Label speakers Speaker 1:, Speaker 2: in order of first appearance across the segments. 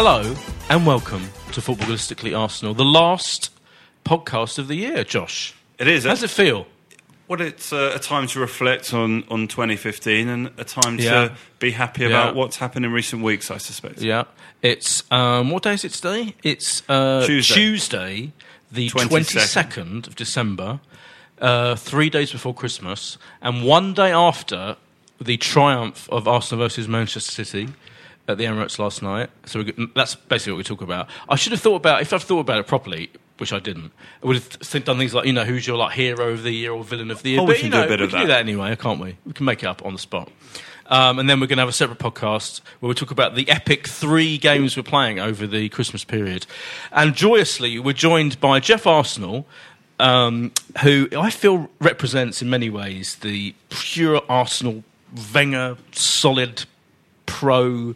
Speaker 1: Hello and welcome to Footballistically Arsenal, the last podcast of the year, Josh.
Speaker 2: It is.
Speaker 1: How does it feel?
Speaker 2: Well, it's uh, a time to reflect on, on 2015 and a time
Speaker 1: Yeah.
Speaker 2: to be happy
Speaker 1: Yeah.
Speaker 2: about what's happened in recent weeks, I suspect.
Speaker 1: Yeah. It's, um, what day is it today? It's uh,
Speaker 2: Tuesday.
Speaker 1: Tuesday, the
Speaker 2: 22nd.
Speaker 1: 22nd of December, uh, three days before Christmas, and one day after the triumph of Arsenal versus Manchester City at the Emirates last night. So we, that's basically what we talk about. I should have thought about, if I've thought about it properly, which I didn't, I would have done things like, you know, who's your like hero of the year or villain of the year.
Speaker 2: Oh, we can
Speaker 1: you
Speaker 2: do a bit
Speaker 1: we
Speaker 2: of
Speaker 1: can do
Speaker 2: that.
Speaker 1: that anyway, can't we? We can make it up on the spot. Um, and then we're going to have a separate podcast where we talk about the epic three games we're playing over the Christmas period. And joyously, we're joined by Geoff Arsenal, um, who I feel represents in many ways the pure Arsenal, Wenger, solid, pro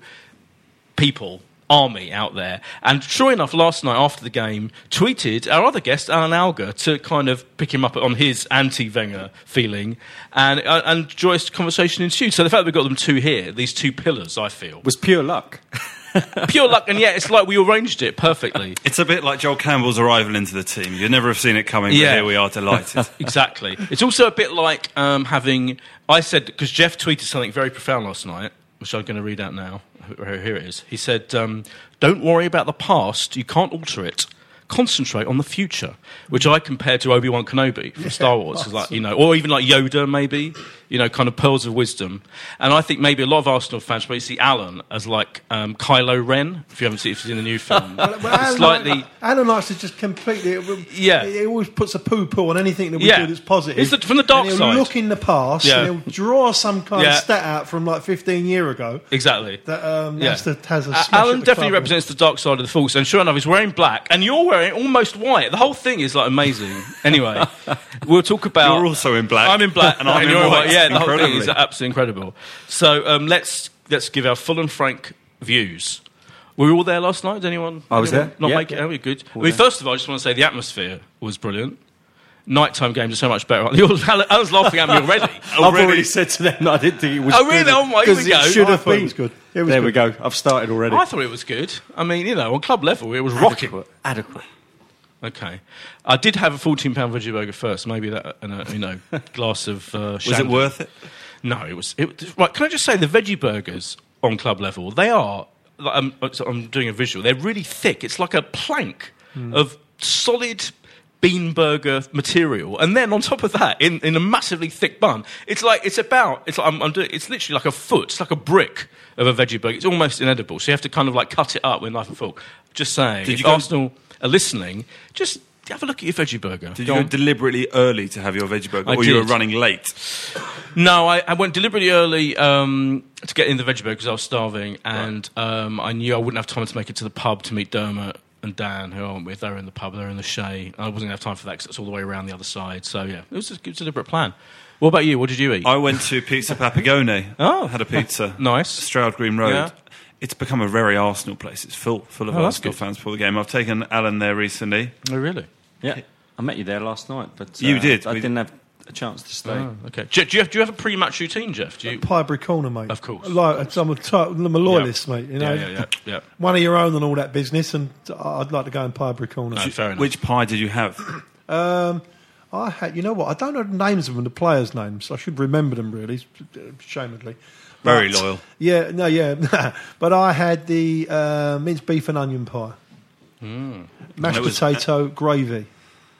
Speaker 1: people army out there. And sure enough, last night after the game, tweeted our other guest, Alan Alger, to kind of pick him up on his anti-Wenger feeling, and uh, and joyous conversation ensued. So the fact that we've got them two here, these two pillars, I feel,
Speaker 3: was pure luck.
Speaker 1: pure luck, and yet it's like we arranged it perfectly.
Speaker 2: It's a bit like Joel Campbell's arrival into the team. You'd never have seen it coming, but
Speaker 1: Yeah.
Speaker 2: here we are delighted.
Speaker 1: exactly. It's also a bit like um, having. I said because Geoff tweeted something very profound last night, which I'm going to read out now. Here it is. He said, um, "Don't worry about the past. You can't alter it. Concentrate on the future." Which I compare to Obi Wan Kenobi from Star Wars, It's like you know, or even like Yoda, maybe you know, kind of pearls of wisdom. And I think maybe a lot of Arsenal fans probably see Alan as like um, Kylo Ren. If you haven't seen, if seen the new film,
Speaker 4: Well, Alan,
Speaker 1: slightly.
Speaker 4: Alan likes to just completely.
Speaker 1: Yeah.
Speaker 4: He always puts a poo poo on anything that we
Speaker 1: Yeah.
Speaker 4: do that's positive.
Speaker 1: It's the- from the dark
Speaker 4: and he'll
Speaker 1: side.
Speaker 4: look in the past
Speaker 1: Yeah.
Speaker 4: and he'll draw some kind
Speaker 1: Yeah.
Speaker 4: of stat out from like 15 year ago
Speaker 1: Exactly.
Speaker 4: that um,
Speaker 1: Yeah.
Speaker 4: has, to, has a
Speaker 1: Uh, Alan definitely represents the dark side of the force, and sure enough, he's wearing black, and you're wearing almost white. The whole thing is like amazing. Anyway, we'll talk about.
Speaker 2: You're also in black.
Speaker 1: I'm in black,
Speaker 2: And I'm in
Speaker 1: you're
Speaker 2: white.
Speaker 1: Yeah, the whole thing is absolutely incredible. So um, let's let's give our full and frank views. Were we all there last night? Did anyone?
Speaker 3: I was
Speaker 1: anyone
Speaker 3: there.
Speaker 1: Not
Speaker 3: Yeah.
Speaker 1: make it. Oh, we're good. I mean, first of all, I just want to say the atmosphere was brilliant. Nighttime games are so much better. I was laughing at me already.
Speaker 3: I've already said to them that I didn't think it was
Speaker 1: Oh, really?
Speaker 3: good.
Speaker 1: Oh, my- here we go.
Speaker 3: It should have
Speaker 4: thought it was good. It was
Speaker 3: there
Speaker 4: good.
Speaker 3: we go. I've started already.
Speaker 1: I thought it was good. I mean, you know, on club level, it was rocking.
Speaker 3: Adequate. Adequate.
Speaker 1: Okay, I did have a fourteen pound veggie burger first. Maybe that and a you know glass of. Uh,
Speaker 2: Was it worth it?
Speaker 1: No, it was. It, right, can I just say the veggie burgers on club level? They are. like, I'm, I'm doing a visual. They're really thick. It's like a plank of solid bean burger material, and then on top of that, in, in a massively thick bun, it's like it's about. It's like I'm, I'm doing. It's literally like a foot. It's like a brick of a veggie burger. It's almost inedible. So you have to kind of like cut it up with knife and fork. Just saying.
Speaker 2: Did
Speaker 1: if
Speaker 2: you go-
Speaker 1: Arsenal are listening, just have a look at your veggie burger.
Speaker 2: Did you go
Speaker 1: on.
Speaker 2: deliberately early to have your veggie burger,
Speaker 1: I
Speaker 2: or you were running late?
Speaker 1: No, I, I went deliberately early um, to get in the veggie burger because I was starving, and um, I knew I wouldn't have time to make it to the pub to meet Dermot and Dan, who I went with. They were in the pub, they were in the Shay. I wasn't going to have time for that because it's all the way around the other side. So, yeah, it was a, it was a deliberate plan. What about you? What did you eat?
Speaker 2: I went to Pizza Pappagone.
Speaker 1: Oh.
Speaker 2: had a pizza.
Speaker 1: Nice.
Speaker 2: Stroud Green Road.
Speaker 1: Yeah.
Speaker 2: It's become a very Arsenal place. It's full, full of
Speaker 1: Oh,
Speaker 2: Arsenal
Speaker 1: good.
Speaker 2: fans for the game. I've taken Alan there recently.
Speaker 1: oh, really?
Speaker 3: Yeah, I met you there last night, but
Speaker 2: You
Speaker 3: uh,
Speaker 2: did.
Speaker 3: I
Speaker 2: We-
Speaker 3: didn't have a chance to stay.
Speaker 1: Oh, okay. Do, do, you have, do you have a pre-match routine, Geoff? Do you?
Speaker 4: Piebury Corner, mate.
Speaker 1: Of course.
Speaker 4: Like, I'm a, t- I'm a loyalist, mate. You know,
Speaker 1: Yeah, yeah, yeah. yeah.
Speaker 4: one of your own and all that business, and I'd like to go in Piebury Corner.
Speaker 1: No, fair enough.
Speaker 2: Which pie did you have?
Speaker 4: Um, I had, you know what? I don't know the names of them, the players' names. I should remember them really, shamedly.
Speaker 2: Very
Speaker 4: But-
Speaker 2: loyal.
Speaker 4: Yeah, no, yeah. but I had the uh, minced beef and onion pie, mashed
Speaker 2: And was-
Speaker 4: potato gravy.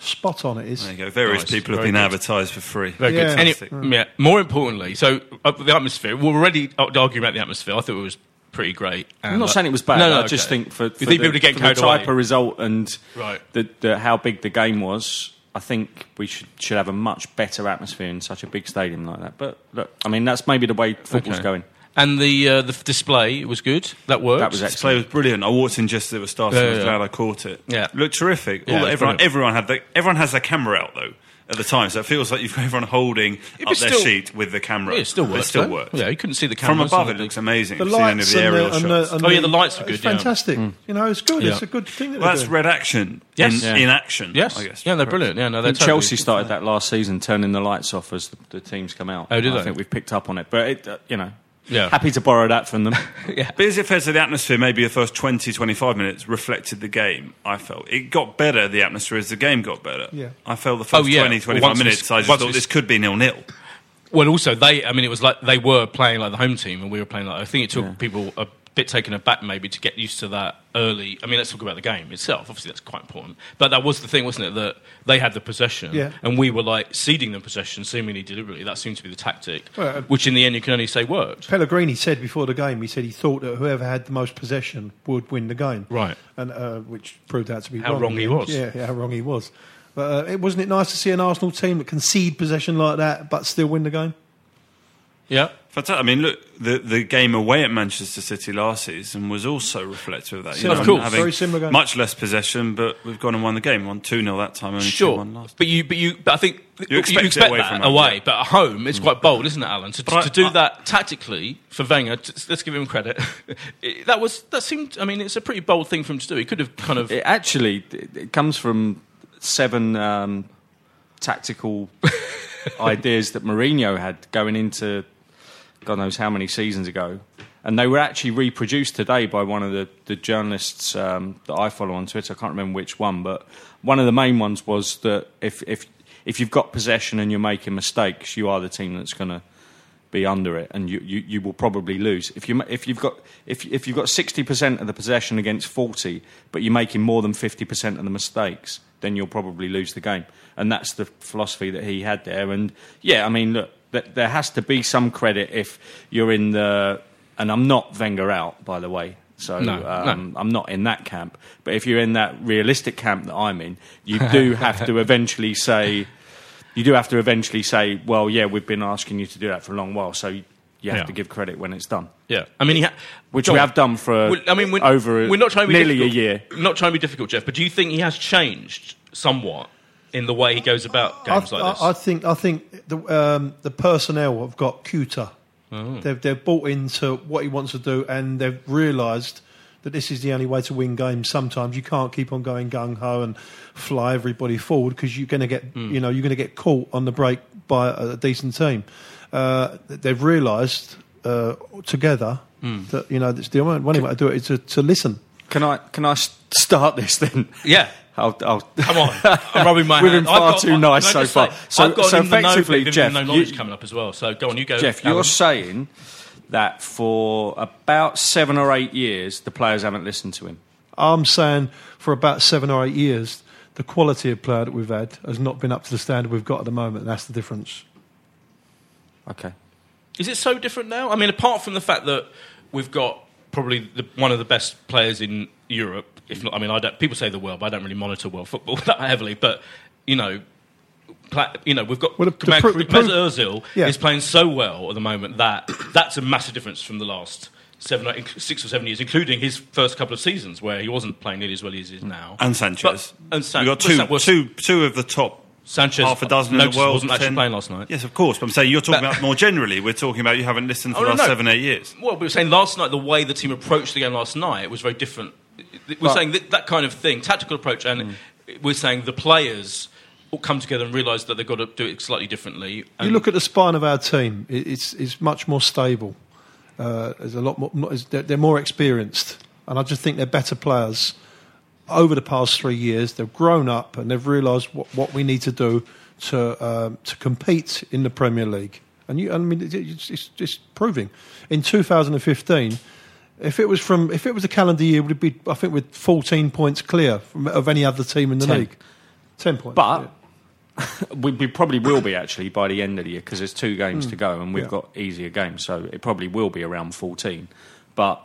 Speaker 4: Spot on it is.
Speaker 2: There you go. Various
Speaker 1: Nice.
Speaker 2: people have
Speaker 1: Very
Speaker 2: been
Speaker 1: good.
Speaker 2: advertised for free.
Speaker 1: Very
Speaker 4: Yeah.
Speaker 1: good. Any,
Speaker 2: Fantastic.
Speaker 1: yeah. More importantly, so uh, the atmosphere. We're already uh, arguing about the atmosphere. I thought it was pretty great.
Speaker 3: I'm not
Speaker 1: uh,
Speaker 3: saying it was bad.
Speaker 1: No, no,
Speaker 3: I just think for,
Speaker 1: You think
Speaker 3: the,
Speaker 1: people are getting
Speaker 3: for the type
Speaker 1: away?
Speaker 3: of result and
Speaker 1: Right.
Speaker 3: the, the, how big the game was, I think we should should have a much better atmosphere in such a big stadium like that. But look, I mean, that's maybe the way football's
Speaker 1: Okay.
Speaker 3: going.
Speaker 1: And the uh, the f- display was good. That worked.
Speaker 3: That was
Speaker 2: The display was brilliant. I walked in just as it was starting.
Speaker 1: Yeah,
Speaker 2: I was
Speaker 1: yeah.
Speaker 2: glad I caught it.
Speaker 1: Yeah.
Speaker 2: looked terrific. All
Speaker 1: Yeah,
Speaker 2: the- everyone,
Speaker 1: brilliant.
Speaker 2: everyone had the, everyone has their camera out though at the time, so it feels like you've got everyone holding
Speaker 1: but
Speaker 2: up their
Speaker 1: still-
Speaker 2: sheet with the camera.
Speaker 1: Yeah, it still
Speaker 2: But
Speaker 1: worked.
Speaker 2: It still
Speaker 1: though.
Speaker 2: worked.
Speaker 1: Yeah, you couldn't see the
Speaker 2: camera
Speaker 1: From
Speaker 2: above, it looks amazing.
Speaker 4: The
Speaker 2: If you've seen any of
Speaker 4: lights
Speaker 2: the
Speaker 4: and
Speaker 2: aerial
Speaker 4: the, and
Speaker 2: shots.
Speaker 4: the, and
Speaker 1: Oh, yeah, the lights are
Speaker 4: it's
Speaker 1: good, yeah.
Speaker 4: fantastic. You know, it's good. It's a good thing. That
Speaker 2: Well, that's
Speaker 4: doing.
Speaker 2: red action.
Speaker 1: Yes.
Speaker 2: in,
Speaker 1: Yeah.
Speaker 2: in action.
Speaker 1: Yes.
Speaker 2: I guess.
Speaker 1: Yeah, they're brilliant. Yeah, no, they're totally-
Speaker 3: Chelsea started that last season, turning the lights off as the, the teams come out.
Speaker 1: Oh, did
Speaker 3: I think we've picked up on it, but uh, you know,
Speaker 1: Yeah.
Speaker 3: happy to borrow that from them.
Speaker 2: But is it fair to say the atmosphere, maybe the first 20, 25 minutes, reflected the game? I felt. It got better, the atmosphere, as the game got better.
Speaker 4: Yeah.
Speaker 2: I felt the first
Speaker 1: Oh, yeah.
Speaker 2: 20, 25
Speaker 1: Once we-
Speaker 2: minutes, I just thought this could be nil-nil.
Speaker 1: Well, also they. I mean, it was like they were playing like the home team, and we were playing like. I think it took people a bit taken aback maybe to get used to that early. I mean, let's talk about the game itself. Obviously, that's quite important. But that was the thing, wasn't it? That they had the possession,
Speaker 4: Yeah.
Speaker 1: and we were like ceding them possession, seemingly deliberately. That seemed to be the tactic,
Speaker 4: Well, uh,
Speaker 1: which in the end you can only say worked.
Speaker 4: Pellegrini said before the game, he said he thought that whoever had the most possession would win the game.
Speaker 1: Right.
Speaker 4: And uh, which proved out to be
Speaker 1: How
Speaker 4: wrong.
Speaker 1: wrong he was.
Speaker 4: Yeah, yeah, how wrong he was. But uh, it wasn't it nice to see an Arsenal team that concede possession like that but still win the game?
Speaker 1: Yeah.
Speaker 2: Fantastic. I mean, look, the, the game away at Manchester City last season was also reflective of that.
Speaker 4: Similar.
Speaker 1: Of course.
Speaker 4: Very similar game.
Speaker 2: Much less possession, but we've gone and won the game. Won 2 0 that time, only 2
Speaker 1: Sure,
Speaker 2: 1 last.
Speaker 1: but you, but you, but I think
Speaker 2: You expect it away
Speaker 1: that
Speaker 2: from
Speaker 1: away, but at home it's quite bold, isn't it, Alan? To,
Speaker 2: But I-
Speaker 1: to do
Speaker 2: I-
Speaker 1: that tactically for Wenger, t- let's give him credit. It- that was that seemed. I mean, it's a pretty bold thing for him to do. He could have kind of.
Speaker 3: It actually it, it comes from seven um, tactical ideas that Mourinho had going into God knows how many seasons ago, and they were actually reproduced today by one of the the journalists um, that I follow on Twitter. I can't remember which one, but one of the main ones was that if if if you've got possession and you're making mistakes, you are the team that's going to be under it, and you, you, you will probably lose if you if you've got if if you've got sixty percent of the possession against forty, but you're making more than fifty percent of the mistakes, then you'll probably lose the game, and that's the philosophy that he had there. And yeah, I mean, look, th- there has to be some credit if you're in the, and I'm not Wenger out, by the way. So
Speaker 1: No,
Speaker 3: um, I'm not in that camp, but if you're in that realistic camp that I'm in, you do have to eventually say you do have to eventually say, well, yeah, we've been asking you to do that for a long while, so you have
Speaker 1: Yeah.
Speaker 3: to give credit when it's done.
Speaker 1: Yeah, I mean, he ha-
Speaker 3: Which
Speaker 1: Go
Speaker 3: we have done for
Speaker 1: Well, I mean, we're,
Speaker 3: over
Speaker 1: we're not trying to be
Speaker 3: nearly
Speaker 1: difficult.
Speaker 3: a year.
Speaker 1: Not trying to be difficult, Geoff. But do you think he has changed somewhat in the way he goes about
Speaker 4: I,
Speaker 1: games like this?
Speaker 4: I think I think the um, the personnel have got cuter.
Speaker 1: Oh.
Speaker 4: They've they've bought into what he wants to do, and they've realised that this is the only way to win games. Sometimes you can't keep on going gung ho and fly everybody forward because you're going to get
Speaker 1: Hmm.
Speaker 4: you know you're going to get caught on the break by a, a decent team. Uh, they've realised uh, together
Speaker 1: Hmm.
Speaker 4: that you know it's the only only way to do it is to, to listen.
Speaker 3: Can I can I s- start this then?
Speaker 1: yeah.
Speaker 3: I'll, I'll
Speaker 1: Come on, I'm rubbing my
Speaker 3: We've
Speaker 1: hand.
Speaker 3: been
Speaker 1: I've
Speaker 3: far
Speaker 1: got-
Speaker 3: too
Speaker 1: I-
Speaker 3: nice
Speaker 1: can I
Speaker 3: so
Speaker 1: just
Speaker 3: far.
Speaker 1: say,
Speaker 3: So-
Speaker 1: I've got
Speaker 3: so
Speaker 1: in the know,
Speaker 3: effectively,
Speaker 1: bit,
Speaker 3: Geoff,
Speaker 1: no knowledge
Speaker 3: you-
Speaker 1: coming up as well. So go on, you go.
Speaker 3: Geoff,
Speaker 1: Alan.
Speaker 3: you're saying that for about seven or eight years, the players haven't listened to him.
Speaker 4: I'm saying for about seven or eight years, the quality of player that we've had has not been up to the standard we've got at the moment. And that's the difference.
Speaker 3: Okay.
Speaker 1: Is it so different now? I mean, apart from the fact that we've got probably the, one of the best players in Europe. If not, I mean, I don't. People say the world, but I don't really monitor world football that heavily. But you know, pla- you know, we've got
Speaker 4: Well, the- the
Speaker 1: Mesut
Speaker 4: pro- the pro-
Speaker 1: Ozil
Speaker 4: Yeah.
Speaker 1: is playing so well at the moment that that's a massive difference from the last seven, eight, six or seven years, including his first couple of seasons where he wasn't playing nearly as well as he is now.
Speaker 2: And Sanchez.
Speaker 1: But- and San-
Speaker 2: We've got
Speaker 1: well, San-
Speaker 2: two, two of the top
Speaker 1: Sanchez,
Speaker 2: half a dozen in
Speaker 1: noticed
Speaker 2: the world.
Speaker 1: wasn't actually
Speaker 2: 10.
Speaker 1: playing last night.
Speaker 2: Yes, of course. But I'm saying you're talking
Speaker 1: But-
Speaker 2: about more generally. We're talking about you haven't listened for
Speaker 1: Oh,
Speaker 2: the last
Speaker 1: no.
Speaker 2: seven, eight years.
Speaker 1: Well, we were saying last night the way the team approached the game last night was very different. We're
Speaker 3: But-
Speaker 1: saying that, that kind of thing, tactical approach, and
Speaker 4: Mm.
Speaker 1: we're saying the players all come together and realise that they've got to do it slightly differently.
Speaker 4: You look at the spine of our team; it's it's much more stable. Uh, there's a lot more. more- They're, they're more experienced, and I just think they're better players. Over the past three years, they've grown up and they've realised what, what we need to do to um, to compete in the Premier League. And you, I mean, it- it's, it's just proving. In 2015, if it was from if it was a calendar year, would be I think with 14 points clear from, of any other team in the
Speaker 3: Ten.
Speaker 4: league. 10 points.
Speaker 3: But
Speaker 4: yeah.
Speaker 3: we, we probably will be actually by the end of the year because there's two games to go and we've
Speaker 4: Yeah.
Speaker 3: got easier games, so it probably will be around 14. But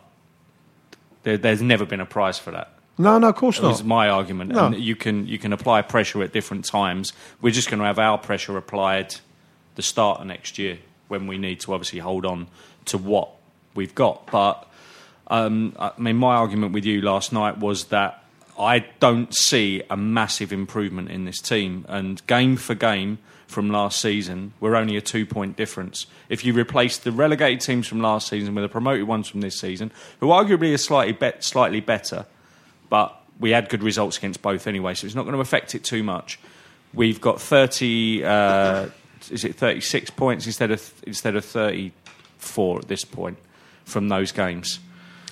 Speaker 3: there, there's never been a prize for that.
Speaker 4: No, no, of course
Speaker 3: Is
Speaker 4: not.
Speaker 3: my argument.
Speaker 4: No.
Speaker 3: And you can you can apply pressure at different times. We're just going to have our pressure applied the start of next year when we need to obviously hold on to what we've got. But um, I mean, my argument with you last night was that I don't see a massive improvement in this team, and game for game from last season, we're only a two point difference. If you replace the relegated teams from last season with the promoted ones from this season, who arguably are slightly, bet slightly better, but we had good results against both anyway, so it's not going to affect it too much. We've got 30, uh, is it 36 points instead of, instead of 34 at this point from those games.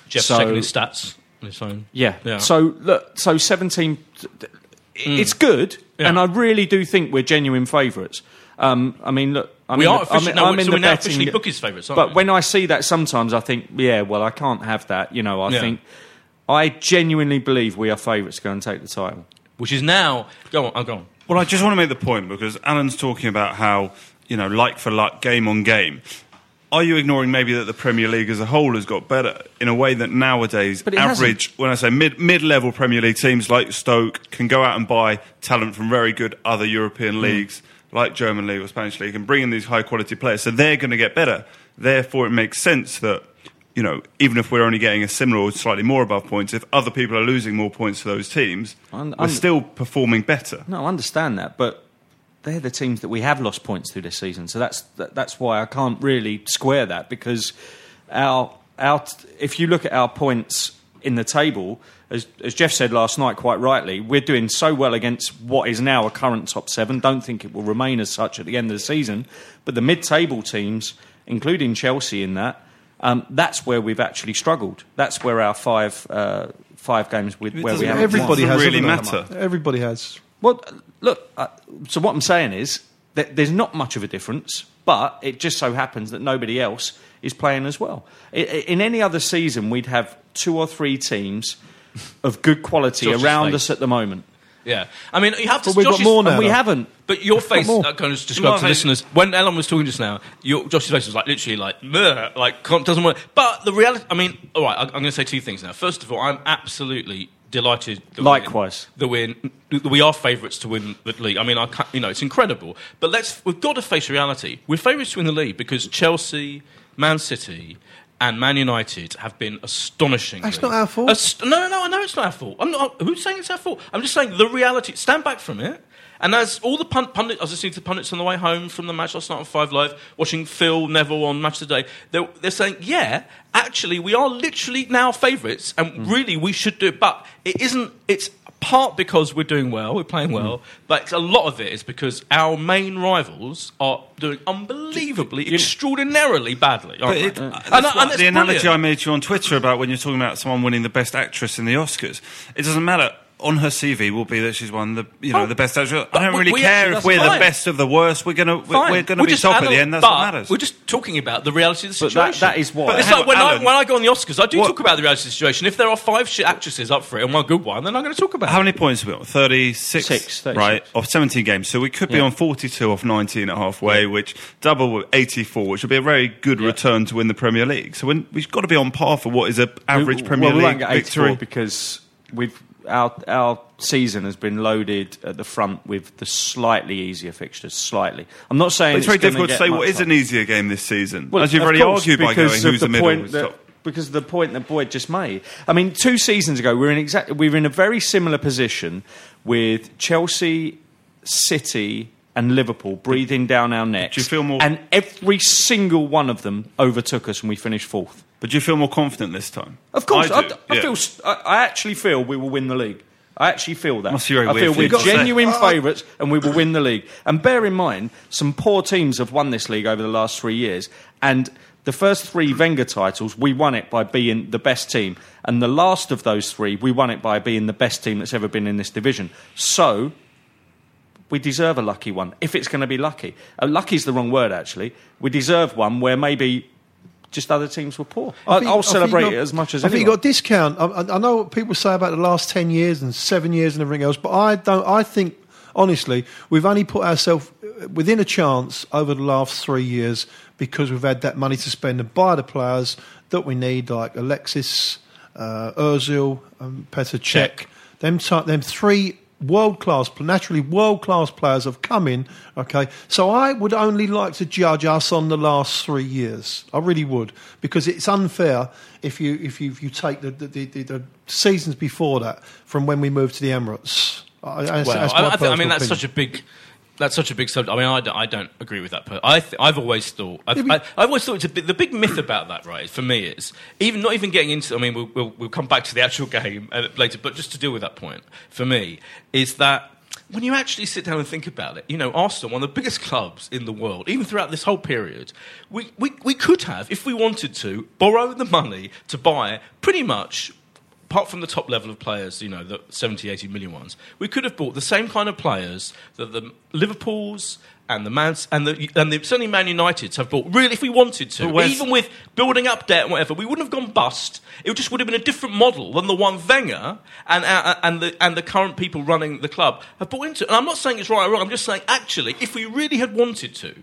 Speaker 1: Geoff's
Speaker 3: So-
Speaker 1: checking his stats on his phone.
Speaker 3: Yeah.
Speaker 1: Yeah.
Speaker 3: So look, so seventeen. It's good,
Speaker 1: Mm. Yeah.
Speaker 3: and I really do think we're genuine favourites. Um, I mean, look, I'm
Speaker 1: We
Speaker 3: in
Speaker 1: are officially-
Speaker 3: I'm,
Speaker 1: no,
Speaker 3: I'm in the betting-
Speaker 1: officially bookies favourites,
Speaker 3: But
Speaker 1: we?
Speaker 3: when I see that, sometimes I think, yeah, well, I can't have that. You know, I
Speaker 1: Yeah.
Speaker 3: think I genuinely believe we are favourites to go and take the title.
Speaker 1: Which is now. Go on, oh, go on.
Speaker 2: Well, I just want to make the point because Alan's talking about how, you know, like for like, game on game. Are you ignoring maybe that the Premier League as a whole has got better in a way that nowadays
Speaker 3: But it
Speaker 2: average, when I say mid mid level Premier League teams like Stoke can go out and buy talent from very good other European hmm. leagues like German league or Spanish league and bring in these high quality players, so they're going to get better. Therefore, it makes sense that you know even if we're only getting a similar or slightly more above points, if other people are losing more points to those teams, we're still performing better.
Speaker 3: No, I understand that, but they're the teams that we have lost points to this season. So that's that, that's why I can't really square that because our our if you look at our points in the table, as, as Geoff said last night, quite rightly, we're doing so well against what is now a current top seven. Don't think it will remain as such at the end of the season. But the mid-table teams, including Chelsea, in that. Um, that's where we've actually struggled. That's where our five uh, five games with where we haven't
Speaker 4: Everybody
Speaker 2: Doesn't
Speaker 4: has.
Speaker 2: really matter.
Speaker 4: Everybody has.
Speaker 3: well, look. Uh, so what I'm saying is that there's not much of a difference, but it just so happens that nobody else is playing as well. I- I- In any other season, we'd have two or three teams of good quality around us at the moment,
Speaker 1: Yeah. I mean, you have to.
Speaker 4: But we've got
Speaker 1: Josh's-
Speaker 4: more now.
Speaker 3: and we
Speaker 4: though.
Speaker 3: haven't.
Speaker 1: But your face,
Speaker 4: more.
Speaker 1: uh, kind of described
Speaker 2: Well,
Speaker 1: to
Speaker 2: I-
Speaker 1: listeners. When Alan was talking just now, your, Josh's face was like literally like, like doesn't work. But the reality, I mean, all right, I, I'm going to say two things now. First of all, I'm absolutely delighted. That
Speaker 3: Likewise.
Speaker 1: we, that we're that we are favourites to win the league. I mean, I can't, you know, it's incredible. But let's we've got to face reality. We're favourites to win the league because Chelsea, Man City. And Man United have been astonishing.
Speaker 4: That's not our fault.
Speaker 1: Ast- no, no, no, I know it's not our fault. I'm not. Who's saying it's our fault? I'm just saying the reality. Stand back from it. And as all the pun- pundits, I was listening to the pundits on the way home from the match last night on Five Live, watching Phil Neville on Match Today. They're, they're saying, yeah, actually, we are literally now favourites, and
Speaker 4: Mm.
Speaker 1: really we should do it. But it isn't. It's part because we're doing well, we're playing well, mm. but a lot of it is because our main rivals are doing unbelievably, extraordinarily badly. aren't
Speaker 2: it,
Speaker 1: they? And- and it's
Speaker 2: the analogy
Speaker 1: brilliant.
Speaker 2: I made to you on Twitter about when you're talking about someone winning the best actress in the Oscars, it doesn't matter. On her CV will be that she's won the you know
Speaker 1: Oh,
Speaker 2: the best actress.
Speaker 1: but
Speaker 2: I don't really
Speaker 1: we
Speaker 2: care
Speaker 1: actually-
Speaker 2: if we're
Speaker 1: that's
Speaker 2: the best of the worst. We're gonna we're, we're gonna be
Speaker 1: just
Speaker 2: top at the end. That's
Speaker 1: but
Speaker 2: what matters.
Speaker 1: We're just talking about the reality of the
Speaker 3: But that-
Speaker 1: situation.
Speaker 3: that is what-
Speaker 1: But it's
Speaker 2: Hang
Speaker 1: like when
Speaker 2: on,
Speaker 1: I, when I go on the Oscars, I do
Speaker 2: What-
Speaker 1: talk about the reality of the situation. If there are five shit actresses up for it and one good one, then I'm going to talk about
Speaker 2: How
Speaker 1: it.
Speaker 2: many points have we got? 36,
Speaker 3: Six, 36.
Speaker 2: right, of 17 games. So we could be
Speaker 3: Yeah.
Speaker 2: on 42 off 19 at halfway, which double 84, which would be a very good return to win the Premier League. So when, we've got to be on par for what is an average
Speaker 3: We-
Speaker 2: Premier
Speaker 3: well,
Speaker 2: League victory.
Speaker 3: because we've our our season has been loaded at the front with the slightly easier fixtures. Slightly, I'm not saying
Speaker 2: But it's very difficult to say what is an easier game this season.
Speaker 3: Well,
Speaker 2: As you've already
Speaker 3: course,
Speaker 2: argued by going who's the, middle.
Speaker 3: point that, because of the point that Boyd just made. I mean, two seasons ago, we were in exact, we were in a very similar position with Chelsea, City, and Liverpool breathing down our necks.
Speaker 2: Do you feel more-
Speaker 3: And every single one of them overtook us, and we finished fourth.
Speaker 2: But do you feel more confident this time?
Speaker 3: Of course, I,
Speaker 2: do,
Speaker 3: I
Speaker 2: yeah.
Speaker 3: feel. I, I actually feel we will win the league. I actually feel that.
Speaker 2: Must be very
Speaker 3: I feel we're genuine favourites, and we will win the league. And bear in mind, some poor teams have won this league over the last three years, and. The first three Wenger titles, we won it by being the best team. And the last of those three, we won it by being the best team that's ever been in this division. So, we deserve a lucky one, if it's going to be lucky. Uh, lucky's the wrong word, actually. We deserve one where maybe just other teams were poor. I,
Speaker 4: think-
Speaker 3: I'll
Speaker 4: think
Speaker 3: celebrate
Speaker 4: you
Speaker 3: it as much as
Speaker 4: I think you
Speaker 3: anyone.
Speaker 4: got discount. I, I know what people say about the last ten years and seven years and everything else, but I don't. I think honestly, we've only put ourselves within a chance over the last three years because we've had that money to spend and buy the players that we need, like Alexis, uh, Özil, and Petr Cech. Them, ti- them three world class, naturally world class players have come in. Okay, so I would only like to judge us on the last three years. I really would because it's unfair if you if you if you take the the, the, the seasons before that from when we moved to the Emirates. I, that's,
Speaker 1: Well, I, I, think, I mean, that's
Speaker 4: opinion.
Speaker 1: such a big. That's such a big subject. I mean, I don't, I don't agree with that. Per- I th- I've always thought. I've, I, I've always thought it's a bit, the big myth about that, right? For me, is even not even getting into. I mean, we'll, we'll, we'll come back to the actual game uh, later, but just to deal with that point, for me, is that when you actually sit down and think about it, you know, Arsenal, one of the biggest clubs in the world, even throughout this whole period, we, we, we could have, if we wanted to, borrow the money to buy pretty much apart from the top level of players, you know, the 70, 80 million ones, we could have bought the same kind of players that the Liverpools and the Man and the and the certainly Man Uniteds have bought. Really, if we wanted to, even with building up debt and whatever, we wouldn't have gone bust. It just would have been a different model than the one Wenger and uh, and the and the current people running the club have bought into. And I'm not saying it's right or wrong. I'm just saying actually, if we really had wanted to.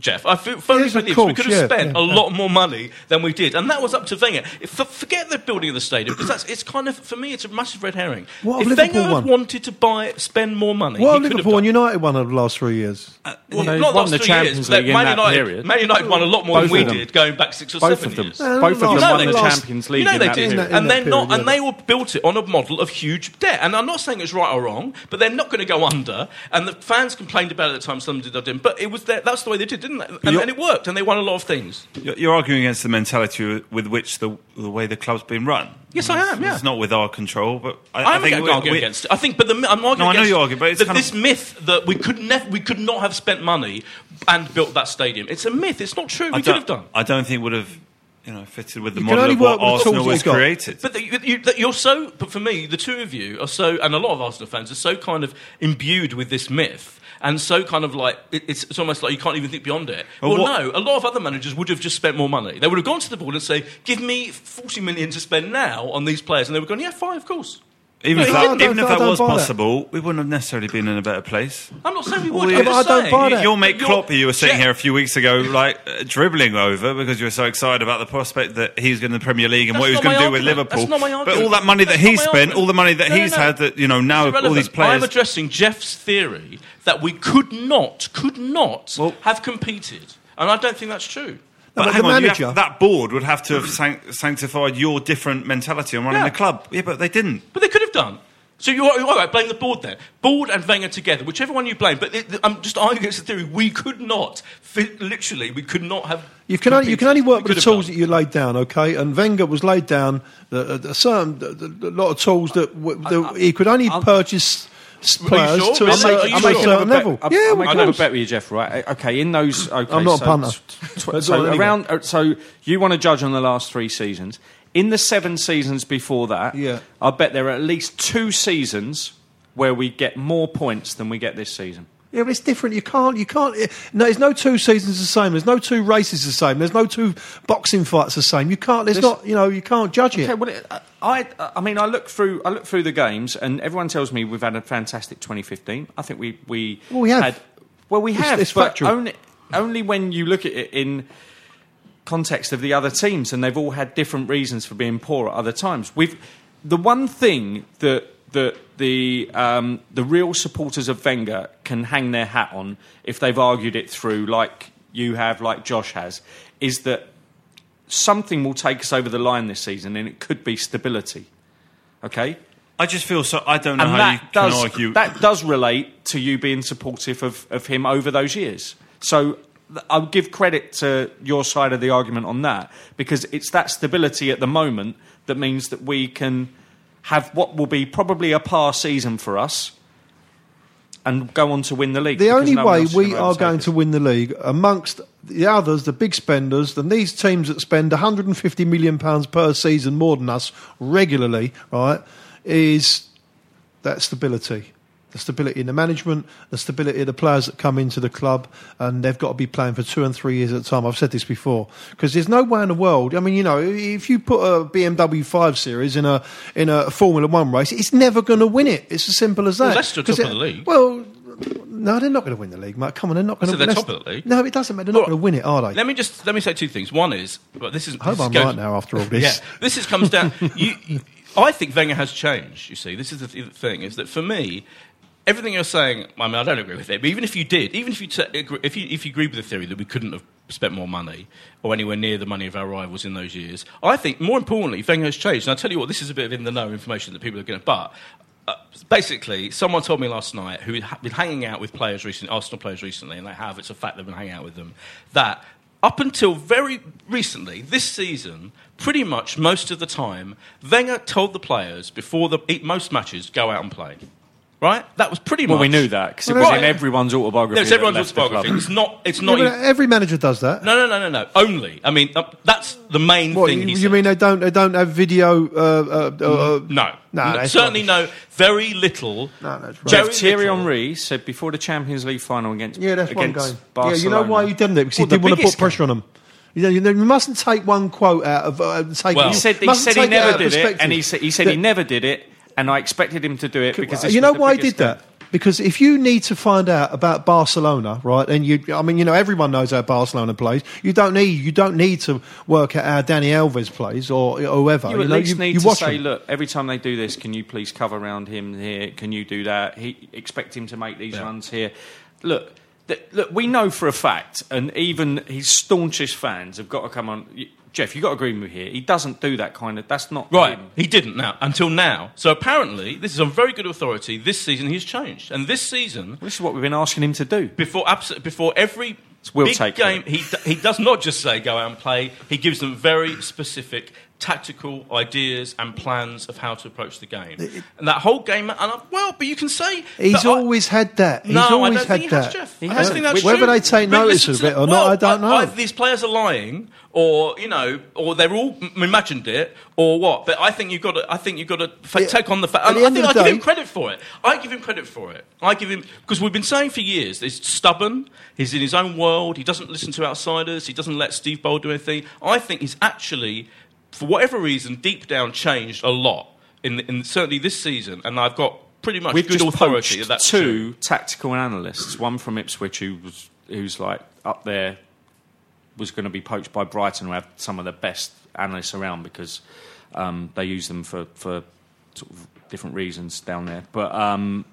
Speaker 1: Geoff, I feel firmly
Speaker 4: Yes,
Speaker 1: with
Speaker 4: of
Speaker 1: you.
Speaker 4: course,
Speaker 1: we could have
Speaker 4: yeah,
Speaker 1: spent
Speaker 4: yeah,
Speaker 1: a
Speaker 4: yeah.
Speaker 1: lot more money than we did, and that was up to Wenger. If, forget the building of the stadium because that's it's kind of for me it's a massive red herring.
Speaker 4: What
Speaker 1: if
Speaker 4: have
Speaker 1: Wenger had
Speaker 4: won?
Speaker 1: wanted to buy spend more money,
Speaker 4: what
Speaker 1: he could
Speaker 4: Liverpool
Speaker 1: have
Speaker 4: and. United won over the last three years.
Speaker 1: Well,
Speaker 3: They
Speaker 1: not
Speaker 3: won
Speaker 1: last
Speaker 3: the
Speaker 1: three
Speaker 3: Champions
Speaker 1: years,
Speaker 3: League in
Speaker 1: Man
Speaker 3: that
Speaker 1: United,
Speaker 3: period.
Speaker 1: Man United won a lot more
Speaker 3: Both
Speaker 1: than we
Speaker 3: them.
Speaker 1: did, going back six or
Speaker 3: Both
Speaker 1: seven
Speaker 3: of them.
Speaker 1: years.
Speaker 4: Uh,
Speaker 3: Both of them won the Champions League
Speaker 1: You know they did,
Speaker 4: in
Speaker 3: period.
Speaker 4: that-
Speaker 1: and they're not, and they were built it on a model of huge debt. And I'm not saying it's right or wrong, but they're not going to go under. And the fans complained about it at the time. Some did, I didn't. But it was their, that's the way they did, didn't they? And, and it worked, and they won a lot of things.
Speaker 2: You're, arguing against the mentality with which the, the way the club's been run.
Speaker 1: Yes, I am, yeah.
Speaker 2: It's not with our control, but I,
Speaker 1: I'm
Speaker 2: think we-
Speaker 1: arguing
Speaker 2: we-
Speaker 1: against it. I think, but the, I'm arguing
Speaker 2: No, I know
Speaker 1: against
Speaker 2: you're arguing, but kind of-
Speaker 1: this myth that we could never, we could not have spent money and built that stadium. It's a myth. It's not true. We could have done.
Speaker 2: I don't think it would have, you know, fitted with the
Speaker 4: You
Speaker 2: model
Speaker 4: only
Speaker 2: of what
Speaker 4: work with the
Speaker 2: Arsenal
Speaker 4: tools
Speaker 2: was created.
Speaker 1: But the, you, you, that you're so. But for me, the two of you are so, and a lot of Arsenal fans are so kind of imbued with this myth. And so, kind of like it's, it's almost like you can't even think beyond it.
Speaker 2: Well,
Speaker 1: Well, no, a lot of other managers would have just spent more money. They would have gone to the board and say, "Give me forty million to spend now on these players," and they would have gone, "Yeah, fine, of course."
Speaker 2: Even if that, even if that was
Speaker 4: buy that.
Speaker 2: possible, we wouldn't have necessarily been in a better place.
Speaker 1: I'm not saying we
Speaker 2: Well,
Speaker 1: would.
Speaker 2: yeah,
Speaker 1: I'm
Speaker 2: but
Speaker 1: just
Speaker 4: I don't
Speaker 1: saying-
Speaker 4: buy that.
Speaker 2: Your mate
Speaker 1: You're-
Speaker 2: Klopp, who you were sitting
Speaker 1: Yeah.
Speaker 2: here a few weeks ago, like uh, dribbling over because you were so excited about the prospect that he's going to the Premier League and
Speaker 1: That's
Speaker 2: what he was going to
Speaker 1: my
Speaker 2: do with. Liverpool.
Speaker 1: That's not my
Speaker 2: but all that money that
Speaker 1: That's not
Speaker 2: he spent,
Speaker 1: argument.
Speaker 2: all the money that
Speaker 1: No, no,
Speaker 2: he's
Speaker 1: no.
Speaker 2: had, that you know now all these players.
Speaker 1: I'm addressing Geoff's theory that we could not, could not
Speaker 2: Well-
Speaker 1: have competed, and I don't think that's true.
Speaker 4: No,
Speaker 2: But,
Speaker 4: but
Speaker 2: hang
Speaker 4: the
Speaker 2: on,
Speaker 4: manager-
Speaker 2: have, that board would have to have sanctified your different mentality on running
Speaker 1: Yeah.
Speaker 2: the club. Yeah, but they didn't.
Speaker 1: But they could have done. So you're all right? Blame the board then. Board and Wenger together, whichever one you blame. But it, I'm just arguing against the theory. We could not, fi- literally, we could not have.
Speaker 4: You can only, you can only work
Speaker 1: We
Speaker 4: with the tools
Speaker 1: done.
Speaker 4: that you laid down, okay? And Wenger was laid down a, a certain a, a lot of tools that, w- that he could only purchase s- players
Speaker 1: sure?
Speaker 4: to a
Speaker 1: Really?
Speaker 4: certain,
Speaker 1: Are
Speaker 4: to
Speaker 1: you
Speaker 4: a
Speaker 1: sure?
Speaker 4: certain level.
Speaker 3: I'm,
Speaker 4: yeah,
Speaker 3: I'm
Speaker 4: of
Speaker 3: making a bet with you, Geoff. Right? Okay, in those. Okay,
Speaker 4: I'm not a
Speaker 3: so,
Speaker 4: punter.
Speaker 3: tw-
Speaker 4: But
Speaker 3: so
Speaker 4: go on anyway.
Speaker 3: around. uh, So you want to judge on the last three seasons. In the seven seasons before that,
Speaker 4: Yeah.
Speaker 3: I bet there are at least two seasons where we get more points than we get this season.
Speaker 4: Yeah, but it's different. You can't. You can't. Eh, no, there's no two seasons the same. There's no two races the same. There's no two boxing fights the same. You can't. There's
Speaker 3: This-
Speaker 4: not. You know, you can't judge it.
Speaker 3: Well, it, I, I mean, I look through, I look through the games, and everyone tells me we've had a fantastic 2015. I think we, we,
Speaker 4: Well, we have.
Speaker 3: Had, well, we
Speaker 4: It's-
Speaker 3: have,
Speaker 4: it's
Speaker 3: but
Speaker 4: factual.
Speaker 3: only, only when you look at it in context of the other teams, and they've all had different reasons for being poor at other times. We've the one thing that that the um, the real supporters of Wenger can hang their hat on if they've argued it through, like you have, like Josh has, is that something will take us over the line this season, and it could be stability. Okay,
Speaker 2: I just feel so. I don't know
Speaker 3: and
Speaker 2: how you
Speaker 3: that
Speaker 2: can
Speaker 3: does
Speaker 2: argue.
Speaker 3: that does relate to you being supportive of, of him over those years. So I'll give credit to your side of the argument on that because it's that stability at the moment that means that we can have what will be probably a par season for us and go on to win the league.
Speaker 4: The only
Speaker 3: no
Speaker 4: way we are going
Speaker 3: us.
Speaker 4: to win the league amongst the others, the big spenders, than these teams that spend 150 million pounds per season more than us regularly, right, is that stability. The stability in the management, the stability of the players that come into the club, and they've got to be playing for two and three years at a time. I've said this before because there's no way in the world. I mean, you know, if you put a BMW Five Series in a in a Formula One race, it's never going to win it. It's as simple as that.
Speaker 1: Well, Leicester
Speaker 4: 'Cause
Speaker 1: top of the league.
Speaker 4: Well, no, they're not going to win the league, mate. Come on, they're not going
Speaker 1: So
Speaker 4: to.
Speaker 1: they're top of the league?
Speaker 4: No, it doesn't matter. They're not going to win it, are they?
Speaker 1: Let me just let me say two things. One is, but this is.
Speaker 4: I hope
Speaker 1: this
Speaker 4: I'm
Speaker 1: goes-
Speaker 4: right now after all this.
Speaker 1: Yeah, this is comes down. you, you- I think Wenger has changed. You see, this is the thing: is that for me, everything you're saying. I mean, I don't agree with it. But even if you did, even if you t- if you if you agreed with the theory that we couldn't have spent more money or anywhere near the money of our rivals in those years, I think more importantly, Wenger has changed. And I tell you what, this is a bit of in the know information that people are going to. But uh, basically, someone told me last night who had been hanging out with players recently, Arsenal players recently, and they have. It's a fact they've been hanging out with them. That up until very recently, this season, pretty much most of the time, Wenger told the players before the most matches go out and play. Right? That was pretty
Speaker 3: Well,
Speaker 1: much.
Speaker 3: Well, we knew that because it
Speaker 4: Well,
Speaker 3: was
Speaker 4: right.
Speaker 3: in everyone's autobiography.
Speaker 1: No, it's everyone's autobiography. It's not. It's not.
Speaker 4: but
Speaker 1: even-
Speaker 4: every manager does that.
Speaker 1: no, no, no, no, no. Only. I mean, uh, that's the main
Speaker 4: What,
Speaker 1: thing.
Speaker 4: you,
Speaker 1: he
Speaker 4: you
Speaker 1: said.
Speaker 4: mean they don't? They don't have video? Uh, uh, uh,
Speaker 1: No,
Speaker 4: No,
Speaker 1: No, certainly
Speaker 4: rubbish.
Speaker 1: no. Very little.
Speaker 4: No, that's rubbish.
Speaker 1: very
Speaker 3: Geoff Thierry. Henry said before the Champions League final against
Speaker 4: Yeah, that's one
Speaker 3: against
Speaker 4: game.
Speaker 3: Barcelona.
Speaker 4: Yeah, you know why he didn't it because
Speaker 3: Well,
Speaker 4: he didn't want to put
Speaker 3: biggest
Speaker 4: pressure on them. You know, you know, you mustn't take one quote out of. Uh, take
Speaker 1: Well-
Speaker 3: He said he, said he
Speaker 4: take it out
Speaker 3: never did it, and he said he said he never did it, and I expected him to do it because uh, this
Speaker 4: you know why
Speaker 3: I
Speaker 4: did
Speaker 3: game.
Speaker 4: that? Because if you need to find out about Barcelona, right, and you, I mean, you know, everyone knows how Barcelona plays. You don't need, you don't need to work out how Dani Alves plays or, or whoever.
Speaker 3: You at
Speaker 4: know,
Speaker 3: least
Speaker 4: you,
Speaker 3: need
Speaker 4: you
Speaker 3: to say,
Speaker 4: them.
Speaker 3: look, every time they do this, can you please cover around him here? Can you do that? He expect him to make these runs here. Look, look, we know for a fact, and even his staunchest fans have got to come on. Geoff, you've got to agree with me here. He doesn't do that kind of. That's not
Speaker 1: Right,
Speaker 3: him.
Speaker 1: he didn't now until now. So apparently, this is on very good authority. This season, he's changed, and this season,
Speaker 3: This is what we've been asking him to do.
Speaker 1: before abs- before every
Speaker 3: Will
Speaker 1: big
Speaker 3: take
Speaker 1: game, he he does not just say go out and play. He gives them very specific tactical ideas and plans of how to approach the game. and that whole game, and I, well, but you can say
Speaker 4: He's
Speaker 1: that I-
Speaker 4: always had that. He's
Speaker 1: no,
Speaker 4: always
Speaker 1: I don't
Speaker 4: had
Speaker 1: think he
Speaker 4: that.
Speaker 1: has, Geoff.
Speaker 3: He
Speaker 1: I
Speaker 3: has.
Speaker 1: don't think that's
Speaker 4: Whether
Speaker 1: true.
Speaker 4: they take notice of it
Speaker 1: to-
Speaker 4: or not, I don't know.
Speaker 1: Either these players are lying, or you know, or they're all m- imagined it, or what. But I think you've got to. I think you've got to fa-
Speaker 4: Yeah,
Speaker 1: take on the fact.
Speaker 4: at
Speaker 1: I think I
Speaker 4: the
Speaker 1: give
Speaker 4: day-
Speaker 1: him credit for it. I give him credit for it. I give him because we've been saying for years. He's stubborn. He's in his own world. He doesn't listen to outsiders. He doesn't let Steve Bould do anything. I think he's actually, for whatever reason, deep down changed a lot. In, in certainly this season, and I've got pretty much
Speaker 3: We've
Speaker 1: good
Speaker 3: just
Speaker 1: authority that
Speaker 3: two
Speaker 1: true.
Speaker 3: tactical analysts. One from Ipswich, who was who's like up there, was going to be poached by Brighton, who have some of the best analysts around because um, they use them for for sort of different reasons down there. But um,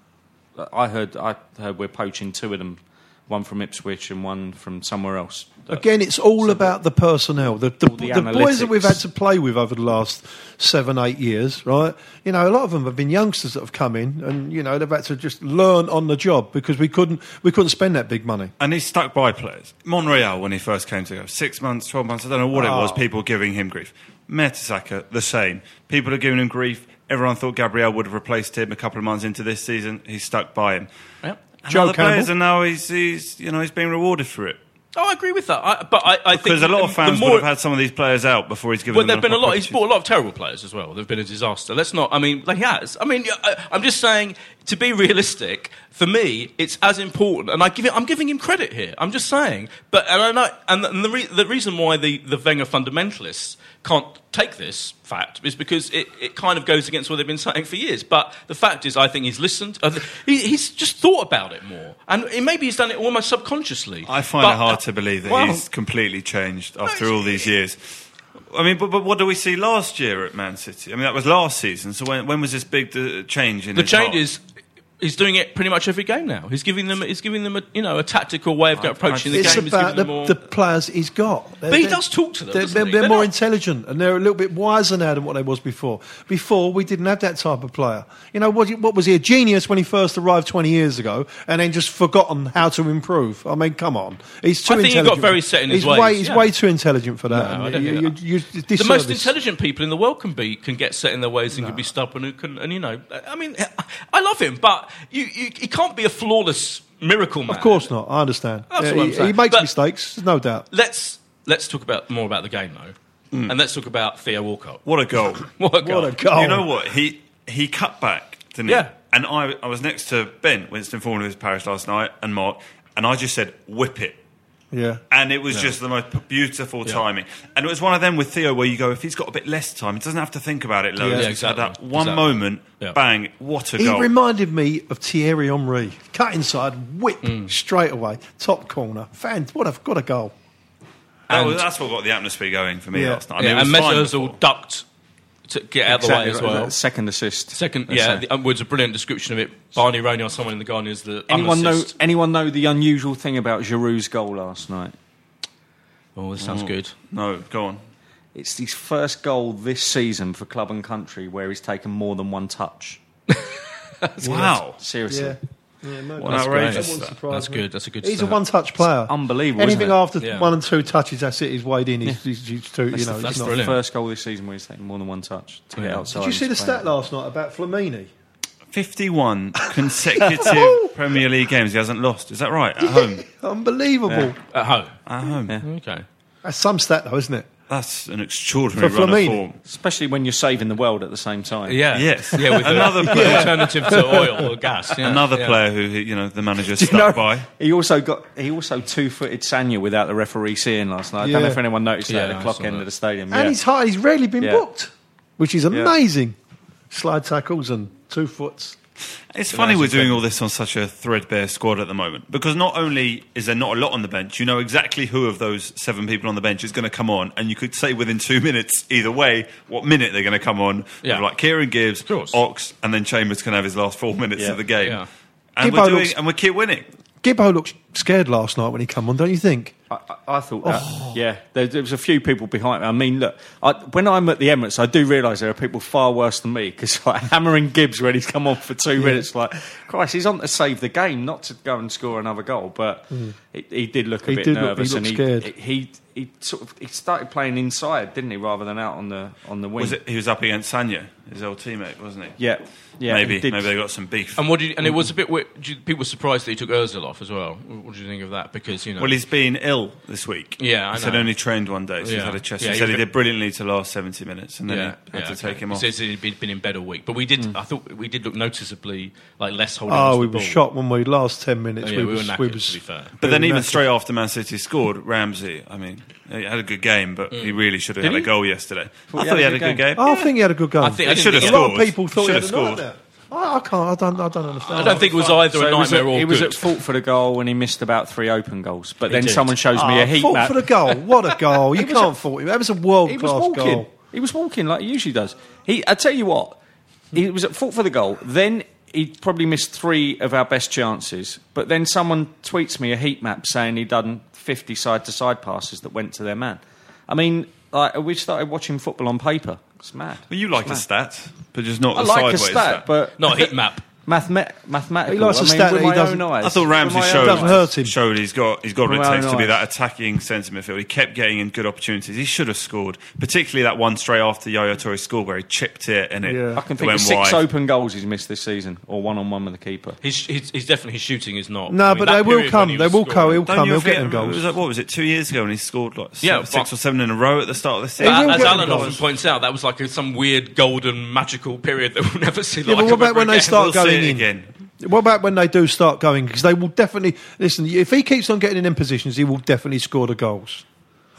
Speaker 3: I heard I heard we're poaching two of them, one from Ipswich and one from somewhere else.
Speaker 4: Again, it's all about the personnel. The, the,
Speaker 3: the
Speaker 4: the boys that we've had to play with over the last seven, eight years, right? You know, a lot of them have been youngsters that have come in, and you know they've had to just learn on the job because we couldn't we couldn't spend that big money.
Speaker 2: And he's stuck by players. Monreal, when he first came to go, six months, 12 months, I don't know what it was,
Speaker 4: Oh.
Speaker 2: people giving him grief. Mertesacker, the same. People are giving him grief. Everyone thought Gabriel would have replaced him a couple of months into this season. He's stuck by him.
Speaker 1: Yep.
Speaker 2: And
Speaker 4: Joe
Speaker 2: other players, and now he's, he's, you know, he's being rewarded for it.
Speaker 1: Oh, I agree with that. I, but I, I think
Speaker 2: Because a lot of fans
Speaker 1: more,
Speaker 2: would have had some of these players out before he's given
Speaker 1: Well, there've been a lot. He's bought a lot of terrible players as well. They've been a disaster. Let's not. I mean, like he has. I mean, I, I'm just saying. To be realistic, for me, it's as important, and I give it, I'm giving him credit here. I'm just saying. But and I know, and the, and the, re, the reason why the the Wenger fundamentalists can't take this fact is because it, it kind of goes against what they've been saying for years. But the fact is, I think he's listened. I He, he's just thought about it more, and it- maybe he's done it almost subconsciously.
Speaker 2: I find
Speaker 1: But-
Speaker 2: it hard to believe that
Speaker 1: well,
Speaker 2: he's completely changed after all these years. I mean, but, but what do we see last year at Man City? I mean, that was last season. So when, when was this big uh, change in
Speaker 1: The
Speaker 2: his
Speaker 1: change
Speaker 2: heart?
Speaker 1: is he's doing it pretty much every game now. He's giving them he's giving them a you know a tactical way of approaching the
Speaker 4: it's
Speaker 1: game. He's
Speaker 4: about the,
Speaker 1: more.
Speaker 4: the players he's got. They're-
Speaker 1: But he does talk to them,
Speaker 4: They're, they're,
Speaker 1: he?
Speaker 4: they're more
Speaker 1: not-
Speaker 4: intelligent and they're a little bit wiser now than what they was before. Before we didn't have that type of player. You know what? What was he a genius when he first arrived twenty years ago, and then just forgotten how to improve? I mean, come on, he's too
Speaker 1: I think he got
Speaker 4: intelligent.
Speaker 1: very set in his
Speaker 4: he's
Speaker 1: ways,
Speaker 4: Way, he's
Speaker 1: yeah.
Speaker 4: way too intelligent for that.
Speaker 1: No, I don't
Speaker 4: you- you- you
Speaker 1: the most intelligent people in the world can be can get set in their ways and can be stubborn and can and you know I mean I love him but you, you he can't be a flawless miracle man.
Speaker 4: Of course not. I understand.
Speaker 1: That's
Speaker 4: Yeah,
Speaker 1: what I'm
Speaker 4: he,
Speaker 1: saying.
Speaker 4: he makes
Speaker 1: But-
Speaker 4: mistakes. There's no doubt.
Speaker 1: Let's let's talk about more about the game though, mm. and let's talk about Theo Walcott.
Speaker 2: What a goal.
Speaker 1: What a goal!
Speaker 4: What a goal!
Speaker 2: You know what? He he cut back, didn't
Speaker 1: Yeah.
Speaker 2: he? And I, I was next to Ben, Winston Forman of his parish last night, and Mark, and I just said, whip it.
Speaker 4: Yeah.
Speaker 2: And it was just the most beautiful timing. And it was one of them with Theo where you go, if he's got a bit less time, he doesn't have to think about it loads.
Speaker 4: Yeah,
Speaker 1: exactly.
Speaker 2: At that one
Speaker 1: Exactly.
Speaker 2: moment,
Speaker 1: Yeah.
Speaker 2: bang, what a
Speaker 4: He
Speaker 2: goal.
Speaker 4: reminded me of Thierry Henry. Cut inside, whip
Speaker 1: Mm.
Speaker 4: straight away, top corner. Fan, what a what a goal!
Speaker 2: That was- that's what got the atmosphere going for me
Speaker 4: Yeah.
Speaker 2: last night. I mean,
Speaker 1: yeah, and Mesut. Ozil ducked to get out of the way as well.
Speaker 3: that Second assist.
Speaker 1: Second, yeah,
Speaker 3: it.
Speaker 1: the, um, was a brilliant description of it. Barney Ronay or someone in the Guardian is the
Speaker 3: Anyone know? Anyone know the unusual thing about Giroud's goal last night?
Speaker 1: Oh, this sounds good.
Speaker 2: No, go on.
Speaker 3: It's his first goal this season for club and country where he's taken more than one touch.
Speaker 2: Wow.
Speaker 3: Seriously.
Speaker 4: Yeah, yeah no,
Speaker 2: What
Speaker 4: doubt.
Speaker 2: an outrageous
Speaker 4: That surprise
Speaker 1: That's
Speaker 4: me.
Speaker 1: good. That's a good.
Speaker 4: He's a
Speaker 1: start.
Speaker 4: one-touch player.
Speaker 3: unbelievable,
Speaker 4: Anything
Speaker 3: isn't it?
Speaker 4: after
Speaker 1: Yeah.
Speaker 4: one and two touches, that's it. He's weighed in. He's, he's, he's too, you
Speaker 3: That's,
Speaker 4: know,
Speaker 3: the,
Speaker 4: he's
Speaker 3: that's
Speaker 4: not-
Speaker 3: the
Speaker 1: brilliant.
Speaker 3: first goal this season where he's taken more than one touch to get
Speaker 1: Yeah.
Speaker 3: outside.
Speaker 4: Did you see the stat
Speaker 3: player.
Speaker 4: last night about Flamini?
Speaker 2: 51 consecutive Premier League games he hasn't lost. Is that right? At home?
Speaker 4: Unbelievable.
Speaker 1: at home.
Speaker 2: At home.
Speaker 1: Okay.
Speaker 4: That's some stat, though, isn't it?
Speaker 2: That's an extraordinary
Speaker 4: For
Speaker 2: run of
Speaker 4: Flamini.
Speaker 2: form.
Speaker 3: Especially when you're saving the world at the same time.
Speaker 1: Yeah.
Speaker 2: Yes.
Speaker 1: Yeah. With
Speaker 2: Another
Speaker 1: another
Speaker 2: player.
Speaker 1: alternative to oil or gas. Yeah.
Speaker 2: Another
Speaker 1: Yeah.
Speaker 2: player who, you know, the manager
Speaker 3: Do
Speaker 2: stuck
Speaker 3: you know,
Speaker 2: by.
Speaker 3: he also got he also two footed Sagna without the referee seeing last night. I don't know if anyone noticed that at the clock end
Speaker 1: that.
Speaker 3: of the stadium.
Speaker 4: And
Speaker 3: yeah.
Speaker 4: he's high. He's rarely been
Speaker 3: Yeah.
Speaker 4: booked, which is amazing. Slide tackles and two foots.
Speaker 2: It's funny we're doing all this on such a threadbare squad at the moment because not only is there not a lot on the bench, you know exactly who of those seven people on the bench is going to come on, and you could say within two minutes either way what minute they're going to come on.
Speaker 1: Yeah.
Speaker 2: Like Kieran Gibbs,
Speaker 1: course.
Speaker 2: Ox, and then Chambers can have his last four minutes
Speaker 3: Yeah.
Speaker 2: of the game.
Speaker 1: Yeah.
Speaker 2: And
Speaker 4: Gibbo
Speaker 2: we're doing,
Speaker 4: looks-
Speaker 2: and we keep winning.
Speaker 4: Gibbo looked scared last night when he come on, don't you think?
Speaker 3: I, I I thought that. Oh. Yeah, there, there was a few people behind me. I mean, look, I, when I'm at the Emirates, I do realise there are people far worse than me because like hammering Gibbs when he's come on for two minutes, like Christ, he's on to save the game, not to go and score another goal. But mm. he, he did look a
Speaker 4: He
Speaker 3: bit
Speaker 4: did look- he
Speaker 3: nervous,
Speaker 4: looked
Speaker 3: and
Speaker 4: scared.
Speaker 3: he, he he sort of he started playing inside, didn't he, rather than out on the on the wing?
Speaker 2: Was it? He was up against Sagna, his old teammate, wasn't he?
Speaker 3: Yeah, yeah.
Speaker 2: maybe. Maybe they got some beef.
Speaker 1: And what did you, and it was a bit. weird- People were surprised that he took Özil off as well. What do you think of that? Because you know.
Speaker 2: Well, he's been ill this week.
Speaker 1: Yeah, I
Speaker 2: he said only trained one day, so he's had a chest.
Speaker 1: Yeah,
Speaker 2: he
Speaker 1: he
Speaker 2: said he did brilliantly to last seventy minutes, and then
Speaker 1: yeah,
Speaker 2: he had
Speaker 1: yeah,
Speaker 2: to take
Speaker 1: okay.
Speaker 2: him
Speaker 1: He
Speaker 2: off.
Speaker 1: says he'd been, been in bed all week, but we did. Hmm. I thought we did look noticeably like less holding.
Speaker 4: Oh, we were
Speaker 1: ball.
Speaker 4: shocked when we last ten minutes.
Speaker 1: Oh, yeah,
Speaker 4: we,
Speaker 1: we
Speaker 4: was,
Speaker 1: were knackered,
Speaker 4: we was,
Speaker 1: to be fair.
Speaker 2: But then, even
Speaker 4: knackered.
Speaker 2: straight after Man City scored, Ramsey. I mean, he had a good game, but hmm. he really should have
Speaker 1: Did
Speaker 2: had a goal yesterday.
Speaker 3: Thought
Speaker 2: I thought he had a good game.
Speaker 4: Oh, I think he had a good game.
Speaker 1: I think- I
Speaker 2: He should have
Speaker 1: think
Speaker 4: a lot
Speaker 2: scored.
Speaker 4: of people thought he
Speaker 2: Should
Speaker 4: had
Speaker 2: have
Speaker 4: a
Speaker 2: scored.
Speaker 4: Nightmare. I, I can't. I don't. I don't understand.
Speaker 1: I don't think it was either
Speaker 3: So
Speaker 1: a
Speaker 3: he was,
Speaker 1: nightmare
Speaker 3: at,
Speaker 1: or
Speaker 3: he was
Speaker 1: good.
Speaker 3: at fault for the goal when he missed about three open goals. But then
Speaker 1: did.
Speaker 3: someone shows me
Speaker 4: Oh,
Speaker 3: a heat
Speaker 4: fault
Speaker 3: map.
Speaker 4: for the goal. What a goal! You
Speaker 3: was
Speaker 4: can't
Speaker 3: a-
Speaker 4: fault him. That was a world class goal.
Speaker 3: He was walking like he usually does. He, I tell you what, he was at fault for the goal. Then he probably missed three of our best chances. But then someone tweets me a heat map saying he'd done 50 side to side passes that went to their man. I mean, like, we started watching football on paper. It's mad.
Speaker 2: Well, you like a
Speaker 3: It's
Speaker 2: stat, but just not
Speaker 3: I
Speaker 2: the
Speaker 3: like a
Speaker 2: sideways
Speaker 3: stat, but
Speaker 1: Not a heat map.
Speaker 3: Mathema- mathematical.
Speaker 4: He likes
Speaker 3: I
Speaker 4: a
Speaker 3: mean,
Speaker 4: stat
Speaker 3: with
Speaker 4: that he
Speaker 3: my
Speaker 4: doesn't-
Speaker 3: own eyes.
Speaker 2: I thought Ramsey showed,
Speaker 4: Doesn't hurt him.
Speaker 2: showed he's got he's got what it takes to be
Speaker 3: nice.
Speaker 2: that attacking centre midfield. He kept getting in good opportunities. He should have scored, particularly that one straight after Yaya Toure scored where he chipped it and it,
Speaker 4: Yeah.
Speaker 3: I can
Speaker 2: it
Speaker 3: think of six
Speaker 2: wide.
Speaker 3: open goals he's missed this season, or one on one with the keeper.
Speaker 1: He's, he's, he's definitely his shooting is not.
Speaker 4: No,
Speaker 1: I mean,
Speaker 4: but they will come. They
Speaker 1: was
Speaker 4: will come.
Speaker 1: scoring-
Speaker 4: He'll
Speaker 2: Don't
Speaker 4: come.
Speaker 2: you
Speaker 4: He'll get
Speaker 2: forget-
Speaker 4: them
Speaker 2: it
Speaker 4: goals.
Speaker 2: was like, what was it? Two years ago when he scored like
Speaker 1: Yeah,
Speaker 2: yeah, six or seven in a row at the start of the season.
Speaker 1: As Alan
Speaker 4: them
Speaker 1: often points out, that was like some weird golden magical period that we'll never see.
Speaker 4: Yeah,
Speaker 1: like
Speaker 4: but what about when they
Speaker 1: again.
Speaker 4: start going
Speaker 2: it again.
Speaker 4: What about when they do start going? Because they will definitely listen. If he keeps on getting in them positions, he will definitely score the goals.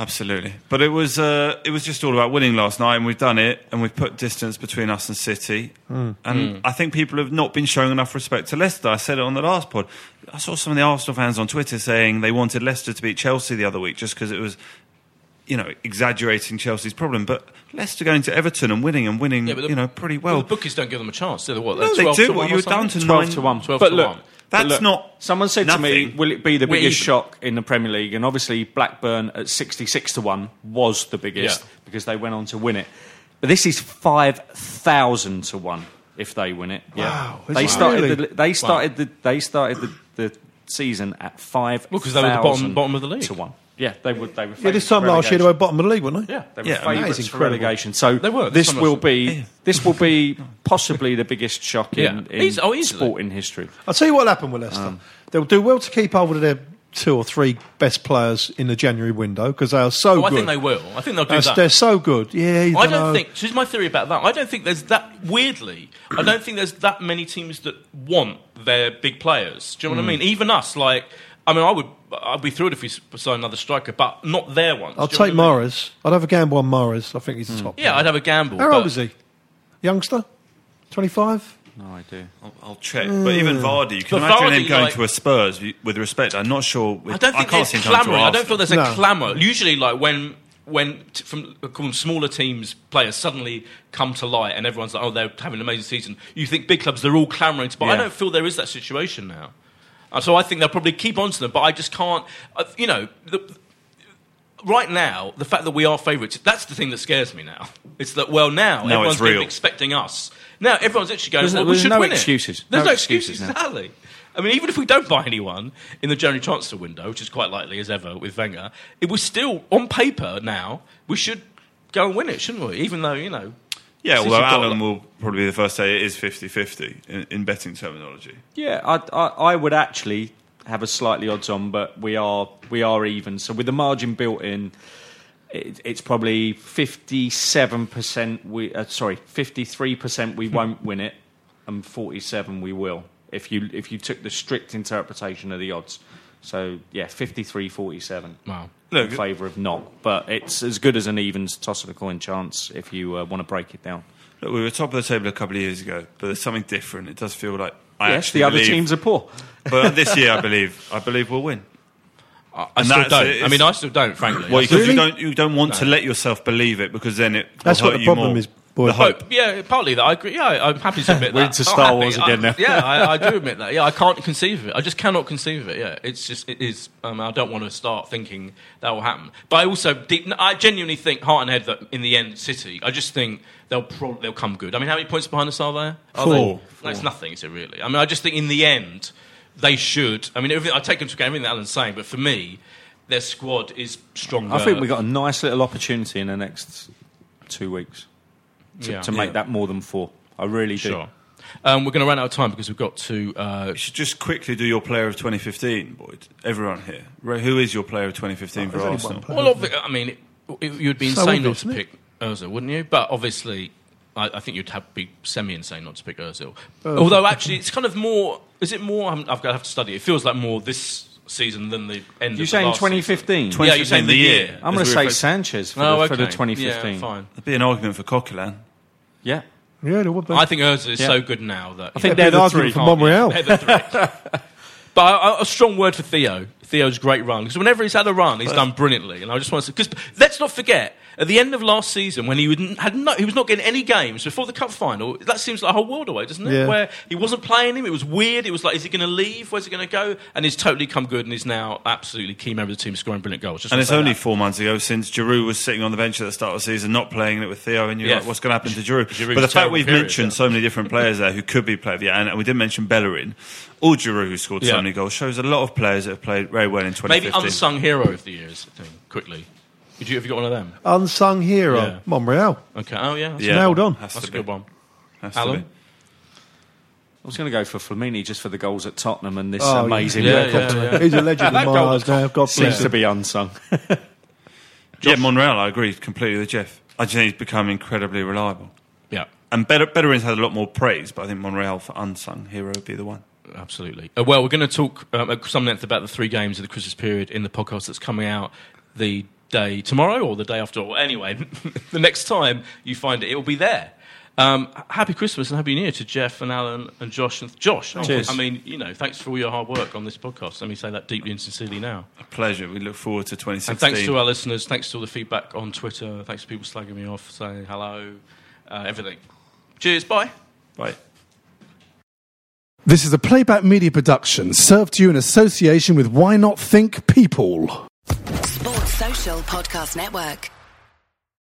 Speaker 2: Absolutely, but it was uh, it was just all about winning last night, and we've done it, and we've put distance between us and City,
Speaker 4: Hmm.
Speaker 2: and I think people have not been showing enough respect to Leicester. I said it on the last pod. I saw some of the Arsenal fans on Twitter saying they wanted Leicester to beat Chelsea the other week just because it was, you know, exaggerating Chelsea's problem. But Leicester going to Everton and winning and winning,
Speaker 1: Yeah, the-
Speaker 2: you know, pretty
Speaker 1: Well,
Speaker 2: well.
Speaker 1: the bookies don't give them a chance. Do they? What?
Speaker 2: No,
Speaker 1: They're
Speaker 2: they do.
Speaker 1: To
Speaker 2: Well, you
Speaker 1: or
Speaker 2: were down to
Speaker 3: 12
Speaker 2: nine-
Speaker 3: to 1.
Speaker 1: 12
Speaker 3: but
Speaker 1: to
Speaker 3: look,
Speaker 1: 1.
Speaker 2: That's
Speaker 3: but look,
Speaker 2: not
Speaker 3: Someone said to me, will it be the
Speaker 1: We're
Speaker 3: biggest shock in the Premier League? And obviously, Blackburn at 66 to 1 was the biggest
Speaker 1: Yeah.
Speaker 3: because they went on to win it. But this is 5,000 to 1 if they win it.
Speaker 4: Wow,
Speaker 3: They started,
Speaker 4: really?
Speaker 3: the, they started, the, they started the, the season at 5,000
Speaker 1: Well, 'cause they were the bottom- bottom of the league.
Speaker 3: To 1. Yeah, they would. They were
Speaker 4: Yeah, this time last year they were bottom of the league, weren't they?
Speaker 3: Yeah, they were
Speaker 2: Yeah, I
Speaker 3: favourites for
Speaker 4: incredible.
Speaker 3: relegation. So
Speaker 1: They were, this
Speaker 3: this will
Speaker 1: last
Speaker 3: be this will be possibly the biggest shock in,
Speaker 1: Yeah.
Speaker 3: in
Speaker 1: Eas- oh,
Speaker 3: sporting history.
Speaker 4: I'll tell you what happened with Leicester.
Speaker 1: Um,
Speaker 4: They'll do well to keep hold of their two or three best players in the January window because they are so
Speaker 1: Oh, I think they will. I think they'll do
Speaker 4: That's-
Speaker 1: that.
Speaker 4: They're so good. Yeah, you
Speaker 1: I
Speaker 4: don't
Speaker 1: don't
Speaker 4: know.
Speaker 1: think. So here's my theory about that. I don't think there's that. Weirdly, I don't think there's that many teams that want their big players. Do you know
Speaker 4: Hmm.
Speaker 1: what I mean? Even us, like, I mean, I would, I'd be thrilled if we s- signed another striker, but not their ones.
Speaker 4: I'll
Speaker 1: Do you know
Speaker 4: take
Speaker 1: what I mean?
Speaker 4: Mahrez. I'd have a gamble on Mahrez. I think he's the top.
Speaker 1: Yeah, I'd have a gamble.
Speaker 4: How old is he? Youngster? 25?
Speaker 3: No idea.
Speaker 2: I'll, I'll check. But even hmm. Vardy, you can
Speaker 1: But
Speaker 2: imagine
Speaker 1: Vardy,
Speaker 2: him going
Speaker 1: like-
Speaker 2: to a Spurs. With respect, I'm not sure. With,
Speaker 1: I don't think
Speaker 2: can't
Speaker 1: there's
Speaker 2: see him going to
Speaker 1: clamouring. I don't feel
Speaker 2: Arsenal.
Speaker 1: there's a
Speaker 4: No.
Speaker 1: clamour. Usually, like when when t- from I call them smaller teams players suddenly come to light and everyone's like, oh, they're having an amazing season. You think big clubs they're all clamouring to, but I don't feel there is that situation now. So I think they'll probably keep on to them, but I just can't. Uh, you know, the, right now the fact that we are favourites that's the thing that scares me now. It's that well now
Speaker 2: No,
Speaker 1: everyone's expecting us. Now everyone's actually going.
Speaker 3: There's-
Speaker 1: well, we
Speaker 3: there's
Speaker 1: should
Speaker 3: no
Speaker 1: win it.
Speaker 3: excuses.
Speaker 1: There's
Speaker 3: No
Speaker 1: no, excuses.
Speaker 3: excuses now.
Speaker 1: Exactly. I mean, even if we don't buy anyone in the January transfer window, which is quite likely as ever with Wenger, it was still on paper now. We should go and win it, shouldn't we? Even though you know,
Speaker 2: Yeah, although Alan will probably be the first to say it is 50-50 in, in betting terminology.
Speaker 3: Yeah, I, I, I would actually have a slightly odds on, but we are we are even. So with the margin built in, it, it's probably fifty-seven percent. We uh, sorry, fifty-three percent. We won't win it, and forty-seven we will. If you if you took the strict interpretation of the odds, so yeah, 53-47
Speaker 1: wow.
Speaker 2: Look,
Speaker 3: in favour of not. But it's as good as an evens toss of a coin chance if you uh, want to break it down.
Speaker 2: Look, we were top of the table a couple of years ago, but there's something different. It does feel like I
Speaker 3: yes,
Speaker 2: actually
Speaker 3: the other
Speaker 2: believe-
Speaker 3: teams are poor.
Speaker 2: But this year, I believe, I believe we'll win.
Speaker 1: I, I still don't. I mean, I still don't. Frankly,
Speaker 2: Well, because
Speaker 1: still-
Speaker 2: you don't, you don't want to let yourself believe it, because then it. will
Speaker 4: That's what
Speaker 2: hurt
Speaker 4: the
Speaker 2: you
Speaker 4: problem
Speaker 2: more.
Speaker 4: is, boy.
Speaker 2: The hope.
Speaker 1: Hope. Yeah, partly that. I agree. Yeah, I'm happy to admit that.
Speaker 3: We're
Speaker 1: that.
Speaker 3: into
Speaker 1: I'm
Speaker 3: Star
Speaker 1: happy.
Speaker 3: Wars
Speaker 1: I-
Speaker 3: again now.
Speaker 1: yeah, I, I do admit that. Yeah, I can't conceive of it. I just cannot conceive of it. Yeah, it's just it is. Um, I don't want to start thinking that will happen. But I also, deep, I genuinely think heart and head that in the end, City. I just think they'll pro- they'll come good. I mean, how many points behind us are there? Are
Speaker 4: Four.
Speaker 1: They? No, it's nothing, is it really? I mean, I just think in the end they should. I mean, everything, I take into account everything that Alan's saying, but for me, their squad is stronger.
Speaker 3: I think we've got a nice little opportunity in the next two weeks to,
Speaker 1: Yeah.
Speaker 3: to make
Speaker 2: Yeah.
Speaker 3: that more than four. I really do.
Speaker 1: Um, we're going to run out of time because we've got to. Uh,
Speaker 2: You should just quickly do your player of 2015, Boyd. Everyone here. Ray, Who is your player of 2015 for
Speaker 4: there's
Speaker 2: Arsenal?
Speaker 1: Well, obvi- I mean, it, it, you'd be
Speaker 4: So
Speaker 1: insane not to
Speaker 4: it?
Speaker 1: pick Ozil, wouldn't you? But obviously, I, I think you'd have be semi-insane not to pick Ozil. Although, actually, it's kind of more. Is it more? I'm, I've got to have to study. It feels like more this season than the end.
Speaker 3: You
Speaker 1: of
Speaker 3: saying
Speaker 1: the last
Speaker 3: 2015?
Speaker 1: Yeah, you're saying the year.
Speaker 3: I'm going to say Sanchez for,
Speaker 1: Oh,
Speaker 3: the,
Speaker 1: okay.
Speaker 3: for the 2015.
Speaker 1: Yeah, fine.
Speaker 2: There'd be an argument for Coquelin.
Speaker 3: Yeah.
Speaker 4: Yeah, there would be.
Speaker 1: I think Ozil is
Speaker 3: Yeah.
Speaker 1: so good now that
Speaker 3: I think they're
Speaker 4: be
Speaker 3: the three.
Speaker 4: argument for Monreal.
Speaker 1: They're the three. But a strong word for Theo. Theo's great run because whenever he's had a run, he's done brilliantly. And I just want to because let's not forget at the end of last season when he would, had no, he was not getting any games before the cup final. That seems like a whole world away, doesn't it?
Speaker 4: Yeah.
Speaker 1: Where he wasn't playing him, it was weird. It was like, is he going to leave? Where's he going to go? And he's totally come good and he's now absolutely key member of the team, scoring brilliant goals. Just
Speaker 2: And it's only
Speaker 1: that.
Speaker 2: four months ago since Giroud was sitting on the bench at the start of the season, not playing it with Theo, and you're
Speaker 1: Yeah.
Speaker 2: like, what's going to happen to Giroud?
Speaker 1: Giroud's
Speaker 2: but the fact we've
Speaker 1: period,
Speaker 2: mentioned
Speaker 1: yeah.
Speaker 2: so many different players there who could be played, yeah, and we didn't mention Bellerin, or Giroud, who scored
Speaker 1: Yeah.
Speaker 2: so many goals, shows a lot of players that have played very well in 2015.
Speaker 1: maybe unsung hero of the years thing quickly. Did you have you got one of them?
Speaker 4: Unsung hero,
Speaker 1: Yeah.
Speaker 4: Monreal.
Speaker 1: Okay. Oh yeah, that's,
Speaker 2: Yeah.
Speaker 4: nailed on.
Speaker 2: Has
Speaker 1: that's a
Speaker 2: be.
Speaker 1: good one.
Speaker 2: Has to
Speaker 1: Alan?
Speaker 2: be.
Speaker 3: I was going to go for Flamini just for the goals at Tottenham and this
Speaker 4: Oh,
Speaker 3: amazing
Speaker 1: yeah.
Speaker 3: record.
Speaker 1: Yeah, yeah.
Speaker 4: He's a legend
Speaker 1: That
Speaker 4: in my
Speaker 1: goal
Speaker 4: eyes
Speaker 1: was
Speaker 4: now. God
Speaker 3: Seems
Speaker 4: bless
Speaker 3: to
Speaker 4: him.
Speaker 3: be unsung.
Speaker 2: Yeah, Monreal, I agree completely with Geoff. I just think he's become incredibly reliable.
Speaker 1: Yeah.
Speaker 2: And Better, Bellerin's had a lot more praise, but I think Monreal for unsung hero would be the one.
Speaker 1: Absolutely. Uh, well, we're going to talk um, at some length about the three games of the Christmas period in the podcast that's coming out the day tomorrow or the day after. Or anyway, the next time you find it, it will be there. Um, happy Christmas and happy New Year to Geoff and Alan and Josh and Josh. oh,
Speaker 3: Cheers.
Speaker 1: I mean, you know, thanks for all your hard work on this podcast. Let me say that deeply and sincerely now.
Speaker 2: A pleasure. We look forward to 2016.
Speaker 1: And thanks to our listeners. Thanks to all the feedback on Twitter. Thanks to people slagging me off, saying hello, uh, everything. Cheers. Bye.
Speaker 2: Bye.
Speaker 5: This is a playback media production served to you in association with Why Not Think People.
Speaker 6: Sports Social Podcast Network.